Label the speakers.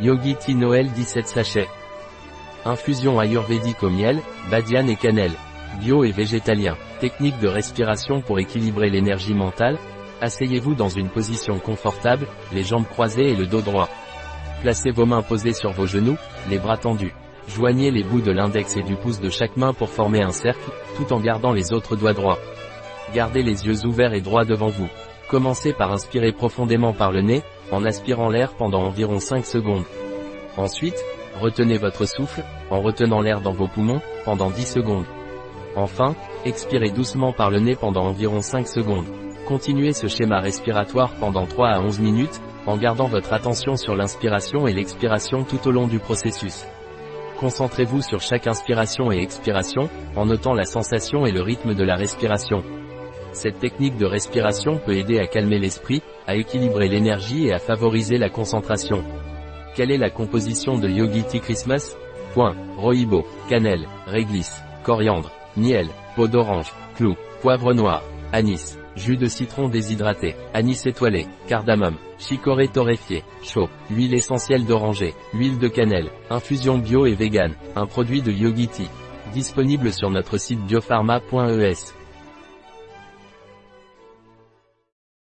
Speaker 1: Yogi Tea Noël 17 sachets. Infusion ayurvédique au miel, badiane et cannelle. Bio et végétalien. Technique de respiration pour équilibrer l'énergie mentale. Asseyez-vous dans une position confortable, les jambes croisées et le dos droit. Placez vos mains posées sur vos genoux, les bras tendus. Joignez les bouts de l'index et du pouce de chaque main pour former un cercle, tout en gardant les autres doigts droits. Gardez les yeux ouverts et droits devant vous. Commencez par inspirer profondément par le nez, en aspirant l'air pendant environ 5 secondes. Ensuite, retenez votre souffle, en retenant l'air dans vos poumons, pendant 10 secondes. Enfin, expirez doucement par le nez pendant environ 5 secondes. Continuez ce schéma respiratoire pendant 3 à 11 minutes, en gardant votre attention sur l'inspiration et l'expiration tout au long du processus. Concentrez-vous sur chaque inspiration et expiration, en notant la sensation et le rythme de la respiration. Cette technique de respiration peut aider à calmer l'esprit, à équilibrer l'énergie et à favoriser la concentration. Quelle est la composition de Yogi Tea Christmas? Point. Rohibo, cannelle, réglisse, coriandre, miel, peau d'orange, clou, poivre noir, anis, jus de citron déshydraté, anis étoilé, cardamome, chicorée torréfié, chaud, huile essentielle d'oranger, huile de cannelle, infusion bio et vegan, un produit de Yogi Tea. Disponible sur notre site biopharma.es.